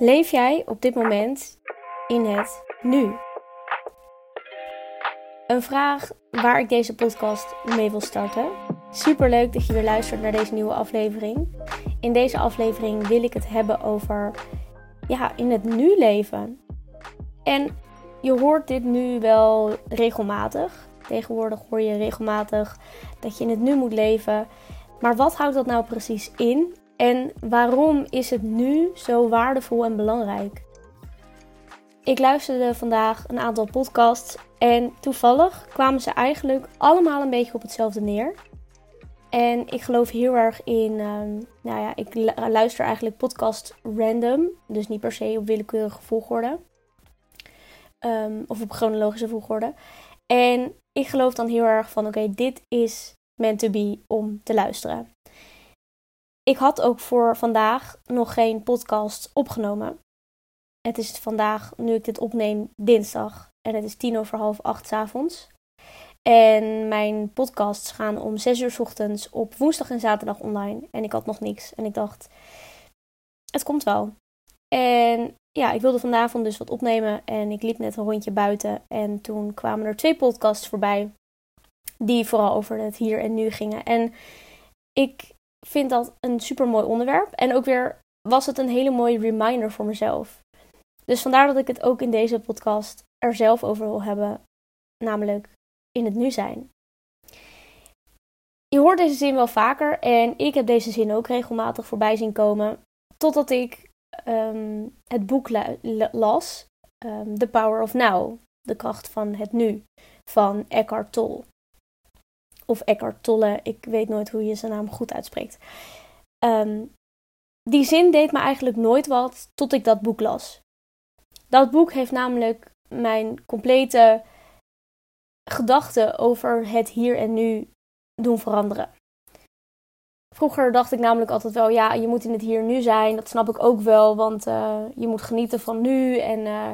Leef jij op dit moment in het nu? Een vraag waar ik deze podcast mee wil starten. Super leuk dat je weer luistert naar deze nieuwe aflevering. In deze aflevering wil ik het hebben over ja, in het nu leven. En je hoort dit nu wel regelmatig. Tegenwoordig hoor je regelmatig dat je in het nu moet leven. Maar wat houdt dat nou precies in? En waarom is het nu zo waardevol en belangrijk? Ik luisterde vandaag een aantal podcasts en toevallig kwamen ze eigenlijk allemaal een beetje op hetzelfde neer. En ik geloof heel erg in, ehm, nou ja, ik luister eigenlijk podcast random, dus niet per se op willekeurige volgorde. Um, of op chronologische volgorde. En ik geloof dan heel erg van, oké, dit is meant to be om te luisteren. Ik had ook voor vandaag nog geen podcast opgenomen. Het is vandaag, nu ik dit opneem, dinsdag. En het is tien over half acht s avonds. En mijn podcasts gaan om zes uur s ochtends op woensdag en zaterdag online. En ik had nog niks. En ik dacht, het komt wel. En ja, ik wilde vanavond dus wat opnemen. En ik liep net een rondje buiten. En toen kwamen er twee podcasts voorbij. Die vooral over het hier en nu gingen. En ik vind dat een super mooi onderwerp. En ook weer was het een hele mooie reminder voor mezelf. Dus vandaar dat ik het ook in deze podcast er zelf over wil hebben. Namelijk in het nu zijn. Je hoort deze zin wel vaker en ik heb deze zin ook regelmatig voorbij zien komen. Totdat ik ehm, het boek las, um, The Power of Now, de kracht van het nu, van Eckhart Tolle of Eckhart Tolle, ik weet nooit hoe je zijn naam goed uitspreekt. Ehm, die zin deed me eigenlijk nooit wat tot ik dat boek las. Dat boek heeft namelijk mijn complete gedachten over het hier en nu doen veranderen. Vroeger dacht ik namelijk altijd wel, ja, je moet in het hier en nu zijn. Dat snap ik ook wel, want uh, je moet genieten van nu en uh,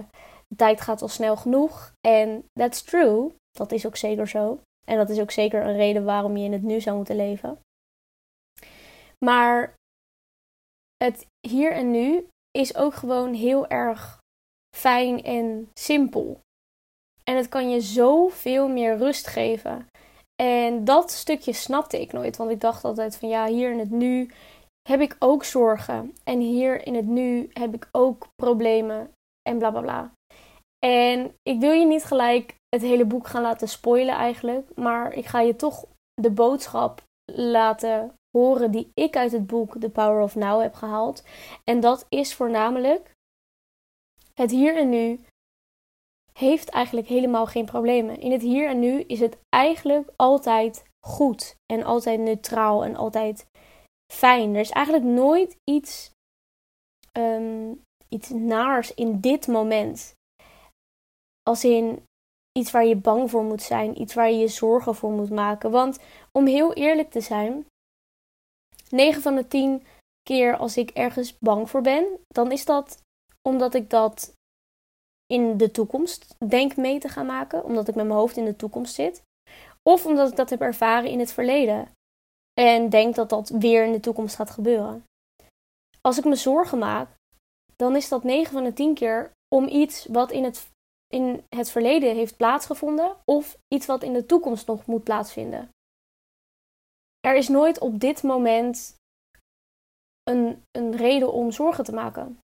de tijd gaat al snel genoeg. En that's true, dat is ook zeker zo. En dat is ook zeker een reden waarom je in het nu zou moeten leven. Maar het hier en nu is ook gewoon heel erg fijn en simpel. En het kan je zoveel meer rust geven. En dat stukje snapte ik nooit, want ik dacht altijd van ja, hier in het nu heb ik ook zorgen. En hier in het nu heb ik ook problemen en bla bla bla. En ik wil je niet gelijk het hele boek gaan laten spoilen eigenlijk. Maar ik ga je toch de boodschap laten horen die ik uit het boek The Power of Now heb gehaald. En dat is voornamelijk het hier en nu heeft eigenlijk helemaal geen problemen. In het hier en nu is het eigenlijk altijd goed en altijd neutraal en altijd fijn. Er is eigenlijk nooit iets, um, iets naars in dit moment. Als in iets waar je bang voor moet zijn, iets waar je je zorgen voor moet maken. Want om heel eerlijk te zijn, 9 van de 10 keer als ik ergens bang voor ben, dan is dat omdat ik dat in de toekomst denk mee te gaan maken, omdat ik met mijn hoofd in de toekomst zit, of omdat ik dat heb ervaren in het verleden en denk dat dat weer in de toekomst gaat gebeuren. Als ik me zorgen maak, dan is dat 9 van de 10 keer om iets wat in het in het verleden heeft plaatsgevonden of iets wat in de toekomst nog moet plaatsvinden. Er is nooit op dit moment een, een reden om zorgen te maken.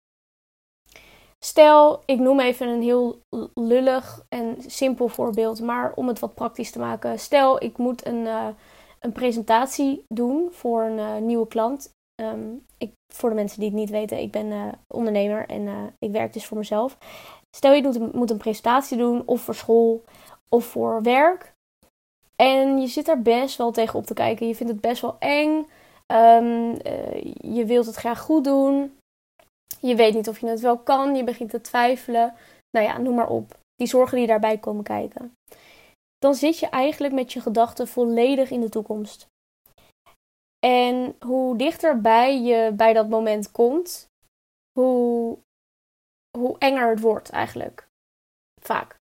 Stel, ik noem even een heel lullig en simpel voorbeeld, maar om het wat praktisch te maken. Stel, ik moet een, uh, een presentatie doen voor een uh, nieuwe klant. Um, ik, voor de mensen die het niet weten, ik ben uh, ondernemer en ik werk dus voor mezelf. Stel je moet een presentatie doen, of voor school of voor werk. En je zit er best wel tegen op te kijken. Je vindt het best wel eng. Um, uh, je wilt het graag goed doen. Je weet niet of je het wel kan. Je begint te twijfelen. Nou ja, noem maar op. Die zorgen die daarbij komen kijken. Dan zit je eigenlijk met je gedachten volledig in de toekomst. En hoe dichterbij je bij dat moment komt, hoe hoe enger het wordt eigenlijk. Vaak.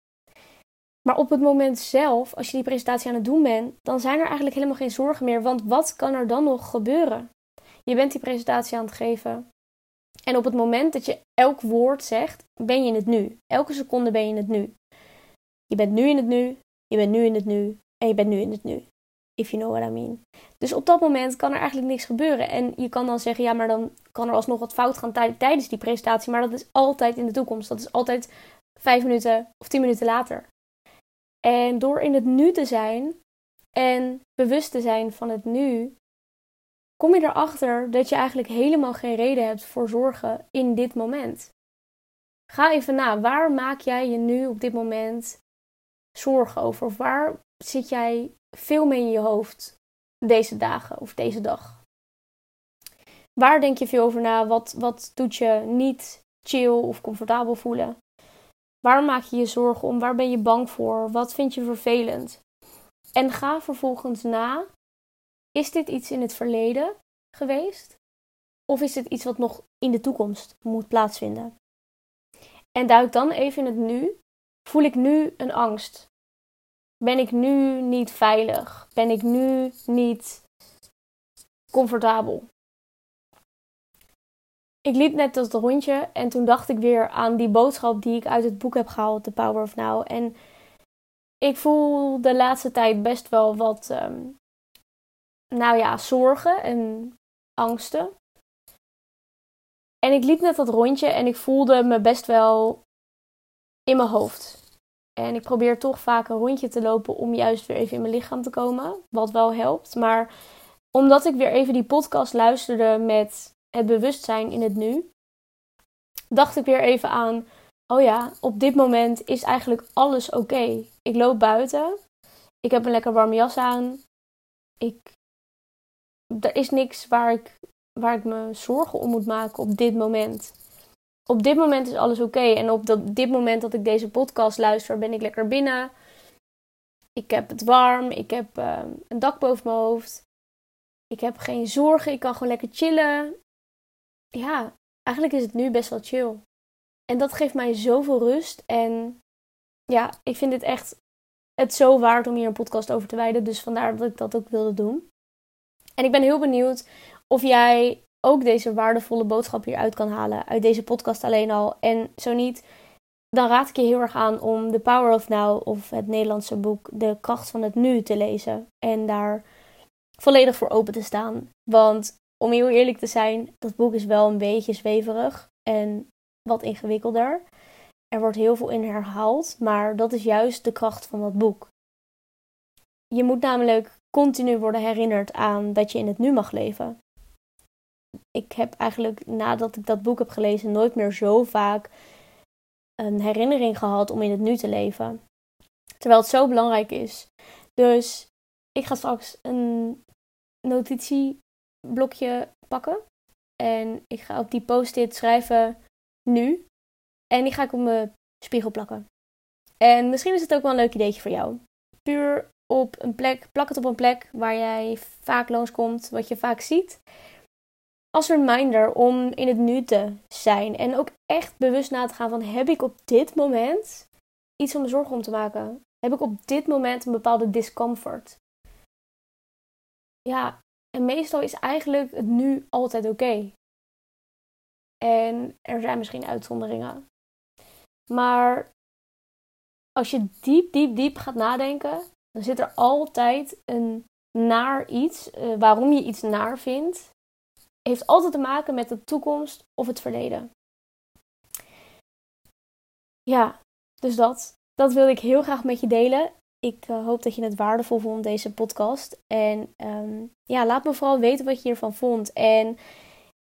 Maar op het moment zelf, als je die presentatie aan het doen bent, dan zijn er eigenlijk helemaal geen zorgen meer. Want wat kan er dan nog gebeuren? Je bent die presentatie aan het geven. En op het moment dat je elk woord zegt, ben je in het nu. Elke seconde ben je in het nu. Je bent nu in het nu, je bent nu in het nu en je bent nu in het nu. If you know what I mean. Dus op dat moment kan er eigenlijk niks gebeuren. En je kan dan zeggen, ja, maar dan kan er alsnog wat fout gaan tijdens die presentatie. Maar dat is altijd in de toekomst. Dat is altijd vijf minuten of tien minuten later. En door in het nu te zijn en bewust te zijn van het nu, kom je erachter dat je eigenlijk helemaal geen reden hebt voor zorgen in dit moment. Ga even na, waar maak jij je nu op dit moment zorgen over? Of waar zit jij veel mee in je hoofd deze dagen of deze dag? Waar denk je veel over na? Wat, wat doet je niet chill of comfortabel voelen? Waar maak je je zorgen om? Waar ben je bang voor? Wat vind je vervelend? En ga vervolgens na: is dit iets in het verleden geweest? Of is dit iets wat nog in de toekomst moet plaatsvinden? En duik dan even in het nu. Voel ik nu een angst? Ben ik nu niet veilig? Ben ik nu niet comfortabel? Ik liep net dat rondje en toen dacht ik weer aan die boodschap die ik uit het boek heb gehaald, The Power of Now. En ik voel de laatste tijd best wel wat, ehm, nou ja, zorgen en angsten. En ik liep net dat rondje en ik voelde me best wel in mijn hoofd. En ik probeer toch vaak een rondje te lopen om juist weer even in mijn lichaam te komen. Wat wel helpt. Maar omdat ik weer even die podcast luisterde met het bewustzijn in het nu, dacht ik weer even aan: oh ja, op dit moment is eigenlijk alles oké. Ik loop buiten. Ik heb een lekker warme jas aan. Ik, er is niks waar ik, waar ik me zorgen om moet maken op dit moment. Op dit moment is alles oké. En op dit moment dat ik deze podcast luister, ben ik lekker binnen. Ik heb het warm. Ik heb uh, een dak boven mijn hoofd. Ik heb geen zorgen. Ik kan gewoon lekker chillen ja, eigenlijk is het nu best wel chill. En dat geeft mij zoveel rust. En ja, ik vind het echt het zo waard om hier een podcast over te wijden. Dus vandaar dat ik dat ook wilde doen. En ik ben heel benieuwd of jij ook deze waardevolle boodschap hieruit kan halen. Uit deze podcast alleen al. En zo niet, dan raad ik je heel erg aan om The Power of Now of het Nederlandse boek De Kracht van het Nu te lezen. En daar volledig voor open te staan. Want om heel eerlijk te zijn, dat boek is wel een beetje zweverig en wat ingewikkelder. Er wordt heel veel in herhaald, maar dat is juist de kracht van dat boek. Je moet namelijk continu worden herinnerd aan dat je in het nu mag leven. Ik heb eigenlijk nadat ik dat boek heb gelezen nooit meer zo vaak een herinnering gehad om in het nu te leven. Terwijl het zo belangrijk is. Dus ik ga straks een notitie blokje pakken. En ik ga op die post-it schrijven nu. En die ga ik op mijn spiegel plakken. En misschien is het ook wel een leuk ideetje voor jou. Puur op een plek, plak het op een plek waar jij vaak langskomt, wat je vaak ziet. Als reminder om in het nu te zijn. En ook echt bewust na te gaan van heb ik op dit moment iets om me zorgen om te maken? Heb ik op dit moment een bepaalde discomfort? Ja, en meestal is eigenlijk het nu altijd oké. En er zijn misschien uitzonderingen. Maar als je diep, diep, diep gaat nadenken, dan zit er altijd een naar iets. Uh, waarom je iets naar vindt, heeft altijd te maken met de toekomst of het verleden. Ja, dus dat. Dat wil ik heel graag met je delen. Ik uh, hoop dat je het waardevol vond, deze podcast. En um, ja, laat me vooral weten wat je hiervan vond. En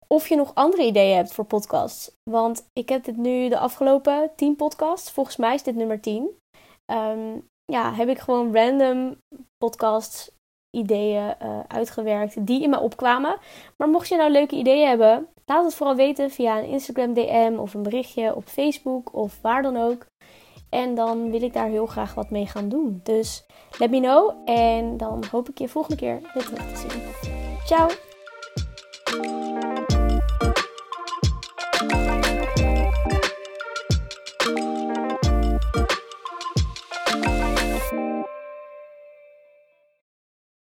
of je nog andere ideeën hebt voor podcasts. Want ik heb dit nu de afgelopen 10 podcasts. Volgens mij is dit nummer 10. Um, ehm, ja, heb ik gewoon random podcasts ideeën uh, uitgewerkt die in me opkwamen. Maar mocht je nou leuke ideeën hebben, laat het vooral weten via een Instagram DM of een berichtje op Facebook of waar dan ook. En dan wil ik daar heel graag wat mee gaan doen. Dus let me know. En dan hoop ik je volgende keer weer terug te zien. Ciao!